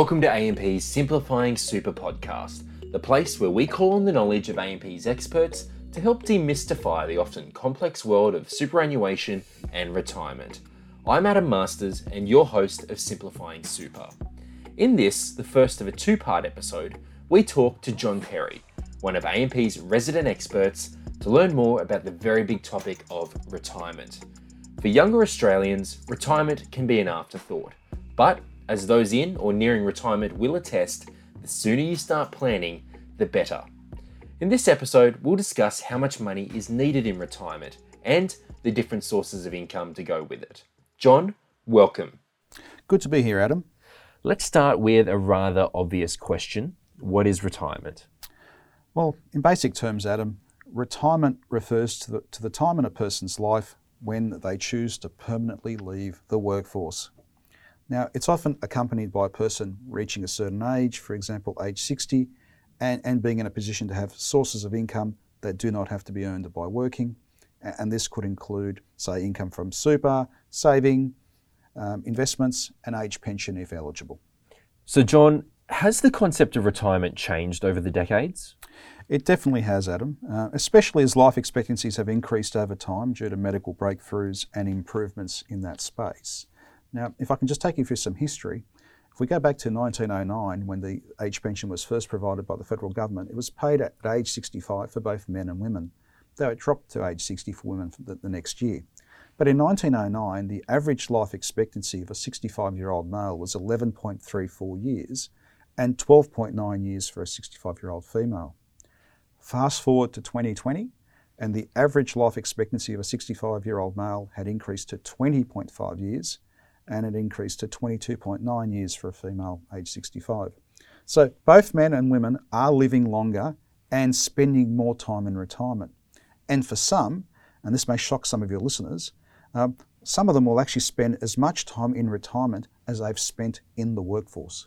Welcome to AMP's Simplifying Super podcast, the place where we call on the knowledge of AMP's experts to help demystify the often complex world of superannuation and retirement. I'm Adam Masters and your host of Simplifying Super. In this, the first of a two part episode, we talk to John Perry, one of AMP's resident experts, to learn more about the very big topic of retirement. For younger Australians, retirement can be an afterthought, but as those in or nearing retirement will attest, the sooner you start planning, the better. In this episode, we'll discuss how much money is needed in retirement and the different sources of income to go with it. John, welcome. Good to be here, Adam. Let's start with a rather obvious question What is retirement? Well, in basic terms, Adam, retirement refers to the, to the time in a person's life when they choose to permanently leave the workforce. Now, it's often accompanied by a person reaching a certain age, for example, age 60, and, and being in a position to have sources of income that do not have to be earned by working. And this could include, say, income from super, saving, um, investments, and age pension if eligible. So, John, has the concept of retirement changed over the decades? It definitely has, Adam, uh, especially as life expectancies have increased over time due to medical breakthroughs and improvements in that space. Now, if I can just take you through some history, if we go back to 1909, when the age pension was first provided by the federal government, it was paid at age 65 for both men and women, though it dropped to age 60 for women the, the next year. But in 1909, the average life expectancy of a 65 year old male was 11.34 years and 12.9 years for a 65 year old female. Fast forward to 2020, and the average life expectancy of a 65 year old male had increased to 20.5 years and it increased to 22.9 years for a female age 65. So both men and women are living longer and spending more time in retirement. And for some, and this may shock some of your listeners, um, some of them will actually spend as much time in retirement as they've spent in the workforce.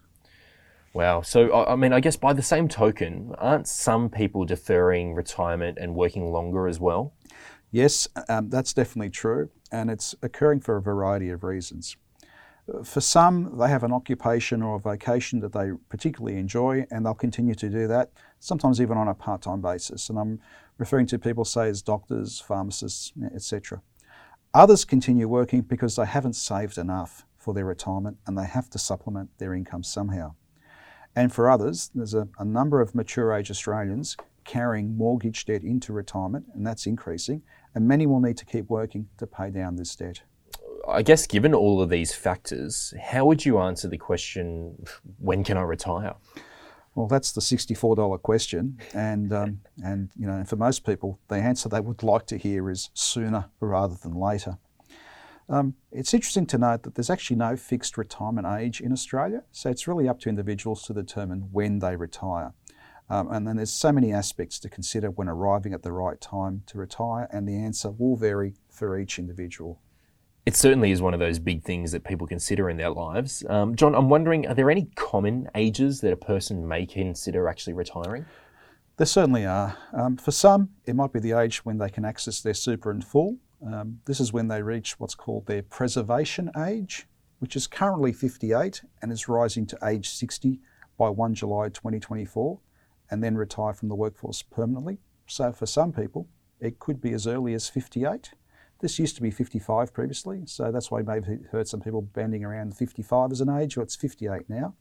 Wow. So, I mean, I guess by the same token, aren't some people deferring retirement and working longer as well? Yes, um, that's definitely true. And it's occurring for a variety of reasons. For some, they have an occupation or a vocation that they particularly enjoy, and they'll continue to do that, sometimes even on a part time basis. And I'm referring to people, say, as doctors, pharmacists, etc. Others continue working because they haven't saved enough for their retirement and they have to supplement their income somehow. And for others, there's a, a number of mature age Australians carrying mortgage debt into retirement, and that's increasing, and many will need to keep working to pay down this debt. I guess given all of these factors, how would you answer the question, when can I retire? Well, that's the sixty-four dollar question, and um, and you know, for most people, the answer they would like to hear is sooner rather than later. Um, it's interesting to note that there's actually no fixed retirement age in Australia, so it's really up to individuals to determine when they retire. Um, and then there's so many aspects to consider when arriving at the right time to retire, and the answer will vary for each individual it certainly is one of those big things that people consider in their lives. Um, John, I'm wondering, are there any common ages that a person may consider actually retiring? There certainly are. Um, for some, it might be the age when they can access their super in full. Um, this is when they reach what's called their preservation age, which is currently 58 and is rising to age 60 by 1 July 2024, and then retire from the workforce permanently. So for some people, it could be as early as 58 this used to be 55 previously, so that's why you may have heard some people banding around 55 as an age, or it's 58 now.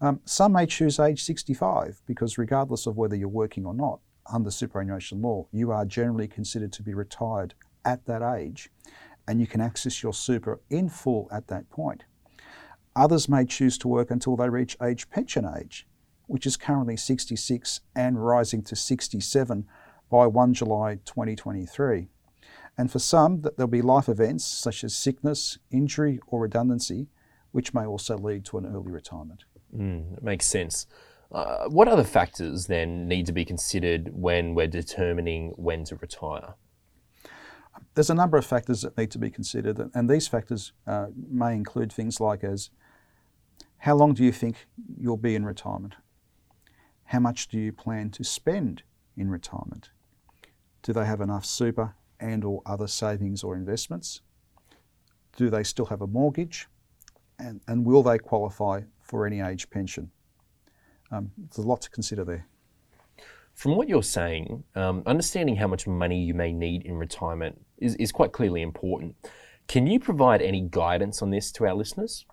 Um, some may choose age 65 because, regardless of whether you're working or not, under superannuation law, you are generally considered to be retired at that age and you can access your super in full at that point. Others may choose to work until they reach age pension age, which is currently 66 and rising to 67 by 1 July 2023. And for some, there'll be life events such as sickness, injury, or redundancy, which may also lead to an early retirement. Mm, makes sense. Uh, what other factors then need to be considered when we're determining when to retire? There's a number of factors that need to be considered, and these factors uh, may include things like as how long do you think you'll be in retirement? How much do you plan to spend in retirement? Do they have enough super and or other savings or investments? Do they still have a mortgage? and, and will they qualify for any age pension? Um, there's a lot to consider there. From what you're saying, um, understanding how much money you may need in retirement is, is quite clearly important. Can you provide any guidance on this to our listeners?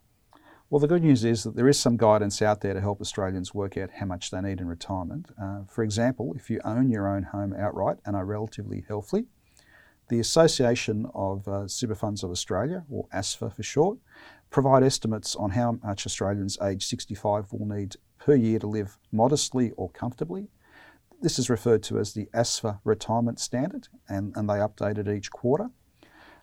Well, the good news is that there is some guidance out there to help Australians work out how much they need in retirement. Uh, for example, if you own your own home outright and are relatively healthy, the Association of uh, Super Funds of Australia, or ASFA for short, provide estimates on how much Australians aged 65 will need per year to live modestly or comfortably. This is referred to as the ASFA retirement standard, and, and they update it each quarter.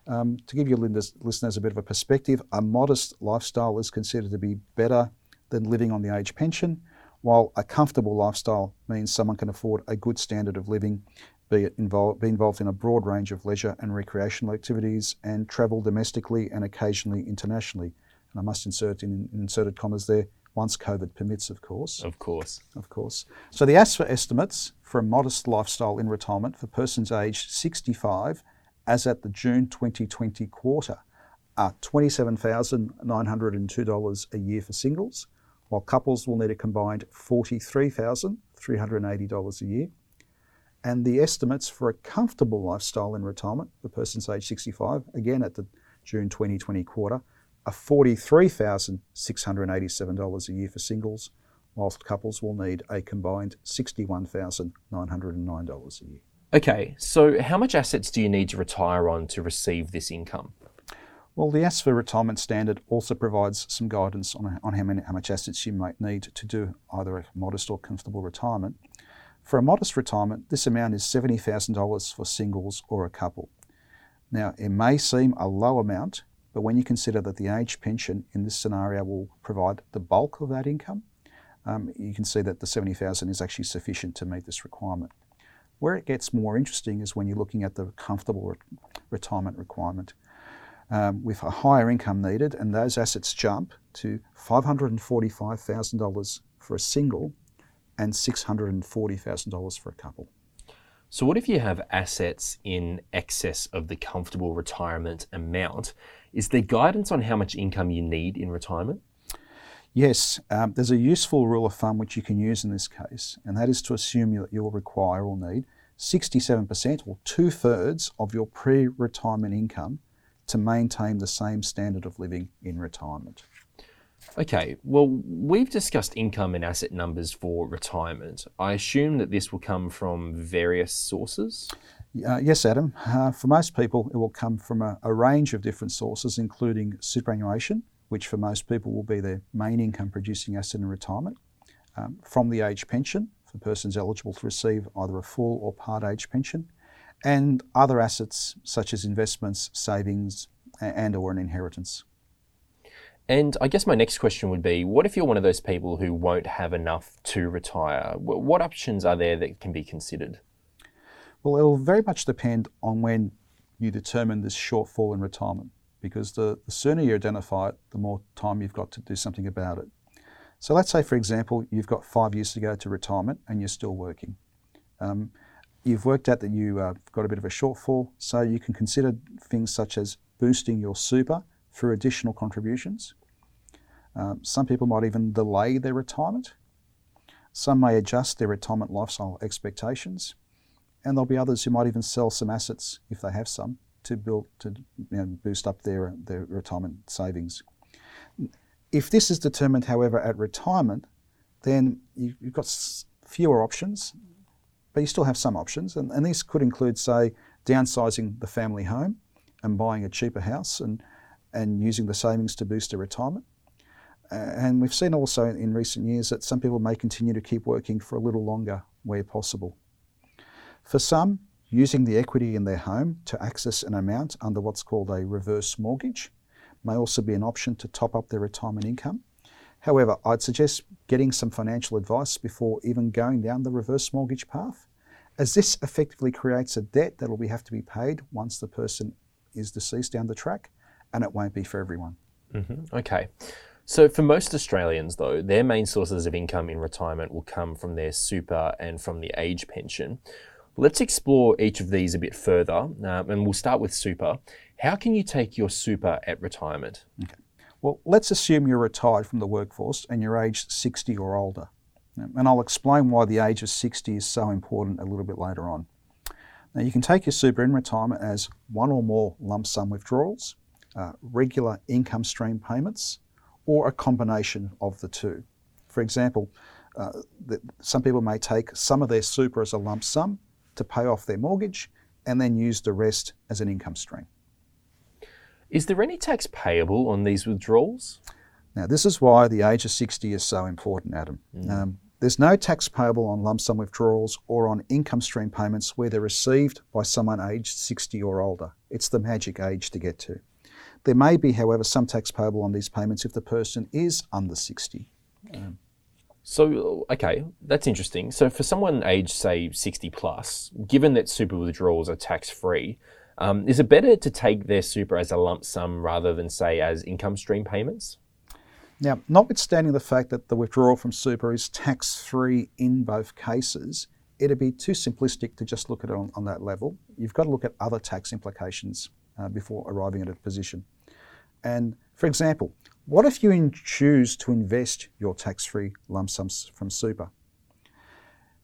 Um, to give your listeners a bit of a perspective, a modest lifestyle is considered to be better than living on the age pension, while a comfortable lifestyle means someone can afford a good standard of living be, involved, be involved in a broad range of leisure and recreational activities, and travel domestically and occasionally internationally. And I must insert in, in inserted commas there, once COVID permits, of course. Of course. Of course. So the ASFA estimates for a modest lifestyle in retirement for persons aged 65 as at the June 2020 quarter are $27,902 a year for singles, while couples will need a combined $43,380 a year and the estimates for a comfortable lifestyle in retirement for persons aged 65, again at the June 2020 quarter, are $43,687 a year for singles, whilst couples will need a combined $61,909 a year. Okay, so how much assets do you need to retire on to receive this income? Well, the ASFA retirement standard also provides some guidance on, on how, many, how much assets you might need to do either a modest or comfortable retirement. For a modest retirement, this amount is $70,000 for singles or a couple. Now, it may seem a low amount, but when you consider that the age pension in this scenario will provide the bulk of that income, um, you can see that the 70,000 is actually sufficient to meet this requirement. Where it gets more interesting is when you're looking at the comfortable re- retirement requirement. Um, with a higher income needed, and those assets jump to $545,000 for a single and $640,000 for a couple. So, what if you have assets in excess of the comfortable retirement amount? Is there guidance on how much income you need in retirement? Yes, um, there's a useful rule of thumb which you can use in this case, and that is to assume that you'll require or need 67% or two thirds of your pre retirement income to maintain the same standard of living in retirement. Okay, well, we've discussed income and asset numbers for retirement. I assume that this will come from various sources? Uh, yes, Adam. Uh, for most people, it will come from a, a, range of different sources, including superannuation, which for most people will be their main income producing asset in retirement, um, from the age pension for persons eligible to receive either a full or part age pension, and other assets such as investments, savings, and or an inheritance. And I guess my next question would be what if you're one of those people who won't have enough to retire? What options are there that can be considered? Well, it'll very much depend on when you determine this shortfall in retirement because the, the sooner you identify it, the more time you've got to do something about it. So let's say, for example, you've got five years to go to retirement and you're still working. Um, you've worked out that you've uh, got a bit of a shortfall, so you can consider things such as boosting your super through additional contributions. Um, some people might even delay their retirement. Some may adjust their retirement lifestyle expectations. And there'll be others who might even sell some assets, if they have some, to build to you know, boost up their, their retirement savings. If this is determined, however, at retirement, then you've got fewer options, but you still have some options. And, and these could include, say, downsizing the family home and buying a cheaper house and, and using the savings to boost their retirement. And we've seen also in recent years that some people may continue to keep working for a little longer where possible. For some, using the equity in their home to access an amount under what's called a reverse mortgage may also be an option to top up their retirement income. However, I'd suggest getting some financial advice before even going down the reverse mortgage path, as this effectively creates a debt that will have to be paid once the person is deceased down the track, and it won't be for everyone. Mm-hmm. Okay. So, for most Australians, though, their main sources of income in retirement will come from their super and from the age pension. Let's explore each of these a bit further, um, and we'll start with super. How can you take your super at retirement? Okay. Well, let's assume you're retired from the workforce and you're aged 60 or older. And I'll explain why the age of 60 is so important a little bit later on. Now, you can take your super in retirement as one or more lump sum withdrawals, uh, regular income stream payments, or a combination of the two. For example, uh, the, some people may take some of their super as a lump sum to pay off their mortgage and then use the rest as an income stream. Is there any tax payable on these withdrawals? Now, this is why the age of 60 is so important, Adam. Mm. Um, there's no tax payable on lump sum withdrawals or on income stream payments where they're received by someone aged 60 or older. It's the magic age to get to. There may be, however, some tax payable on these payments if the person is under 60. Um, so, okay, that's interesting. So, for someone aged, say, 60 plus, given that super withdrawals are tax free, um, is it better to take their super as a lump sum rather than, say, as income stream payments? Now, notwithstanding the fact that the withdrawal from super is tax free in both cases, it'd be too simplistic to just look at it on, on that level. You've got to look at other tax implications uh, before arriving at a position. And for example, what if you choose to invest your tax free lump sums from super?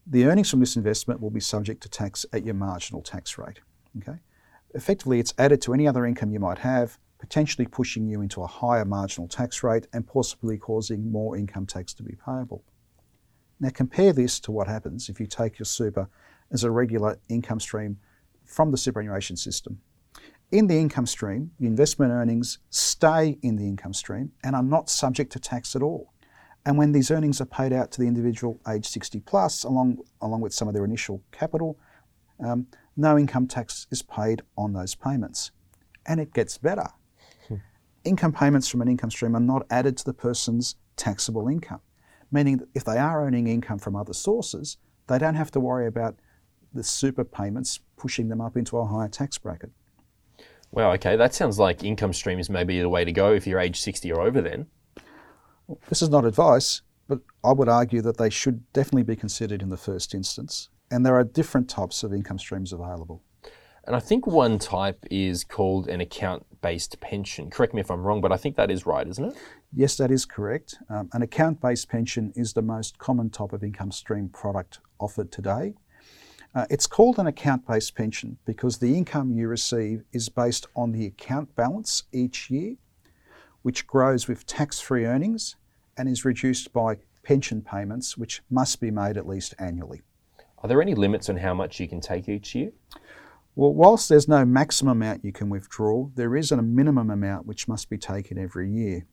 The earnings from this investment will be subject to tax at your marginal tax rate. Okay? Effectively, it's added to any other income you might have potentially pushing you into a higher marginal tax rate and possibly causing more income tax to be payable. Now, compare this to what happens if you take your super as a regular income stream from the superannuation system. In the income stream, the investment earnings stay in the income stream and are not subject to tax at all. And when these earnings are paid out to the individual age 60 plus, along, along with some of their initial capital, um, no income tax is paid on those payments. And it gets better income payments from an income stream are not added to the person's taxable income, meaning that if they are earning income from other sources, they don't have to worry about the super payments pushing them up into a higher tax bracket. Well, okay, that sounds like income streams may be the way to go if you're age 60 or over then. This is not advice, but I would argue that they should definitely be considered in the first instance. And there are different types of income streams available. And I think one type is called an account based pension. Correct me if I'm wrong, but I think that is right, isn't it? Yes, that is correct. Um, an account based pension is the most common type of income stream product offered today. Uh, it's called an account based pension because the income you receive is based on the account balance each year, which grows with tax free earnings and is reduced by pension payments, which must be made at least annually. Are there any limits on how much you can take each year? Well, whilst there's no maximum amount you can withdraw, there is a minimum amount which must be taken every year.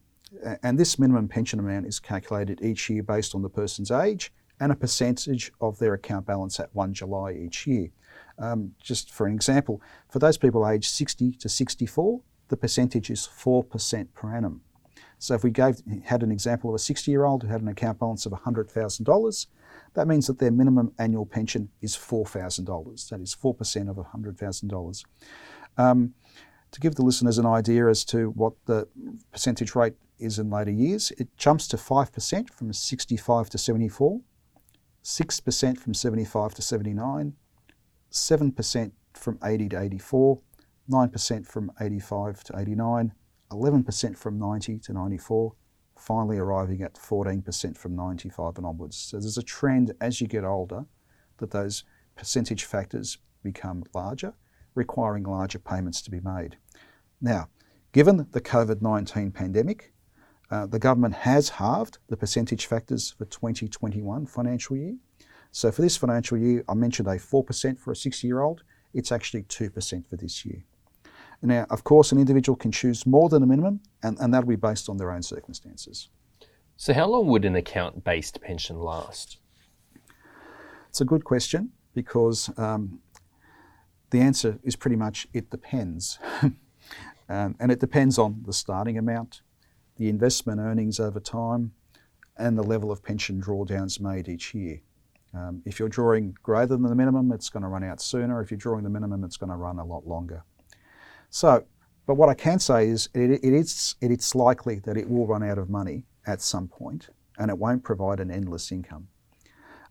And this minimum pension amount is calculated each year based on the person's age and a percentage of their account balance at 1 July each year. Um, just for an example, for those people aged 60 to 64, the percentage is 4% per annum. So if we gave, had an example of a 60 year old who had an account balance of $100,000, that means that their minimum annual pension is $4,000. That is 4% of $100,000. Um, to give the listeners an idea as to what the percentage rate is in later years, it jumps to 5% from 65 to 74, 6% from 75 to 79, 7% from 80 to 84, 9% from 85 to 89, 11% from 90 to 94, finally arriving at 14% from 95 and onwards. So there's a trend as you get older that those percentage factors become larger, requiring larger payments to be made. Now, given the COVID 19 pandemic, uh, the government has halved the percentage factors for 2021 financial year. So for this financial year, I mentioned a 4% for a 60 year old, it's actually 2% for this year. Now, of course, an individual can choose more than a minimum, and, and that'll be based on their own circumstances. So, how long would an account based pension last? It's a good question because um, the answer is pretty much it depends. um, and it depends on the starting amount, the investment earnings over time, and the level of pension drawdowns made each year. Um, if you're drawing greater than the minimum, it's going to run out sooner. If you're drawing the minimum, it's going to run a lot longer. So, but what I can say is it, it is, it, it's likely that it will run out of money at some point and it won't provide an endless income.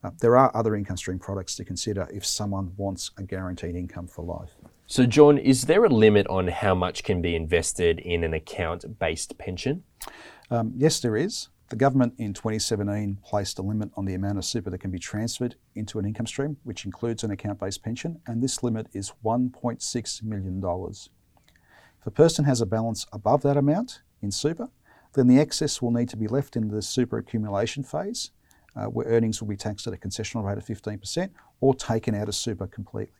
Uh, there are other income stream products to consider if someone wants a guaranteed income for life. So, John, is there a limit on how much can be invested in an account based pension? Um, yes, there is. The government in 2017 placed a limit on the amount of super that can be transferred into an income stream, which includes an account based pension, and this limit is $1.6 million. If a person has a balance above that amount in super, then the excess will need to be left in the super accumulation phase, uh, where earnings will be taxed at a concessional rate of 15% or taken out of super completely.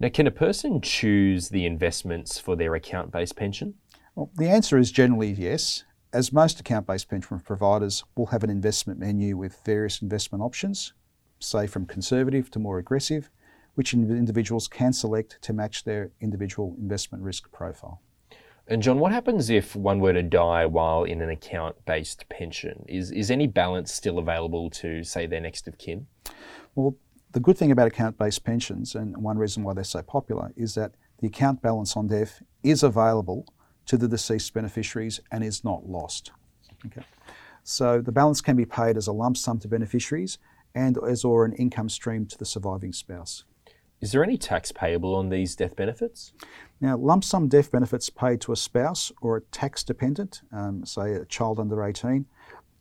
Now, can a person choose the investments for their account based pension? Well, the answer is generally yes, as most account based pension providers will have an investment menu with various investment options, say from conservative to more aggressive, which individuals can select to match their individual investment risk profile. And John, what happens if one were to die while in an account-based pension? Is is any balance still available to say their next of kin? Well, the good thing about account-based pensions, and one reason why they're so popular, is that the account balance on death is available to the deceased beneficiaries and is not lost. Okay. So the balance can be paid as a lump sum to beneficiaries and as or an income stream to the surviving spouse. Is there any tax payable on these death benefits? Now, lump sum death benefits paid to a spouse or a tax dependent, um, say a child under 18,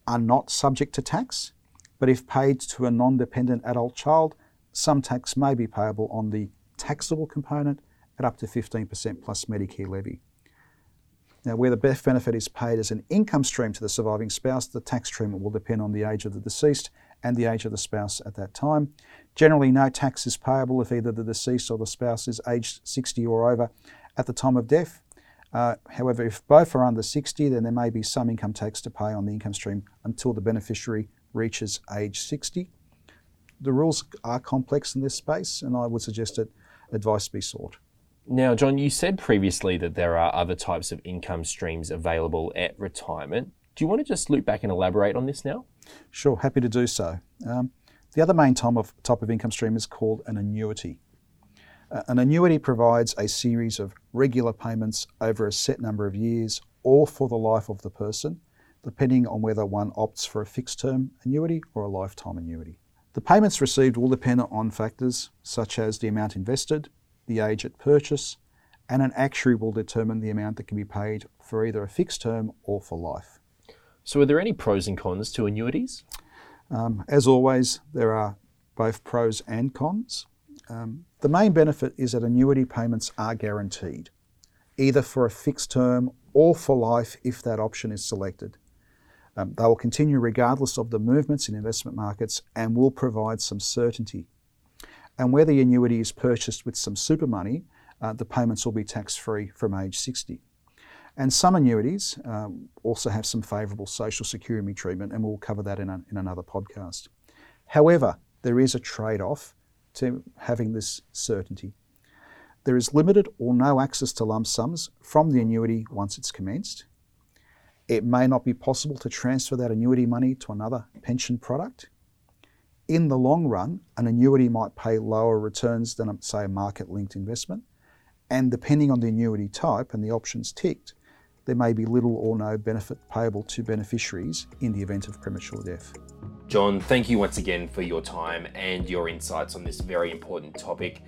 are not subject to tax. But if paid to a non dependent adult child, some tax may be payable on the taxable component at up to 15% plus Medicare levy. Now, where the death benefit is paid as an income stream to the surviving spouse, the tax treatment will depend on the age of the deceased and the age of the spouse at that time. Generally, no tax is payable if either the deceased or the spouse is aged 60 or over at the time of death. Uh, however, if both are under 60, then there may be some income tax to pay on the income stream until the beneficiary reaches age 60. The rules are complex in this space, and I would suggest that advice be sought. Now, John, you said previously that there are other types of income streams available at retirement. Do you want to just loop back and elaborate on this now? Sure, happy to do so. Um, the other main type of, type of income stream is called an annuity. Uh, an annuity provides a series of regular payments over a set number of years or for the life of the person, depending on whether one opts for a fixed term annuity or a lifetime annuity. The payments received will depend on factors such as the amount invested, the age at purchase, and an actuary will determine the amount that can be paid for either a fixed term or for life. So, are there any pros and cons to annuities? Um, as always, there are both pros and cons. Um, the main benefit is that annuity payments are guaranteed, either for a fixed term or for life if that option is selected. Um, they will continue regardless of the movements in investment markets and will provide some certainty and where the annuity is purchased with some super money, uh, the payments will be tax free from age 60. And some annuities um, also have some favourable social security treatment, and we'll cover that in, a, in another podcast. However, there is a trade off to having this certainty. There is limited or no access to lump sums from the annuity once it's commenced. It may not be possible to transfer that annuity money to another pension product in the long run, an annuity might pay lower returns than, say, a market linked investment. And depending on the annuity type and the options ticked, there may be little or no benefit payable to beneficiaries in the event of premature death. John, thank you once again for your time and your insights on this very important topic.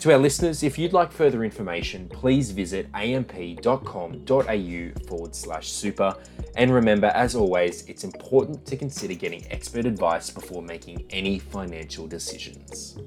To our listeners, if you'd like further information, please visit amp.com.au forward slash super. And remember, as always, it's important to consider getting expert advice before making any financial decisions.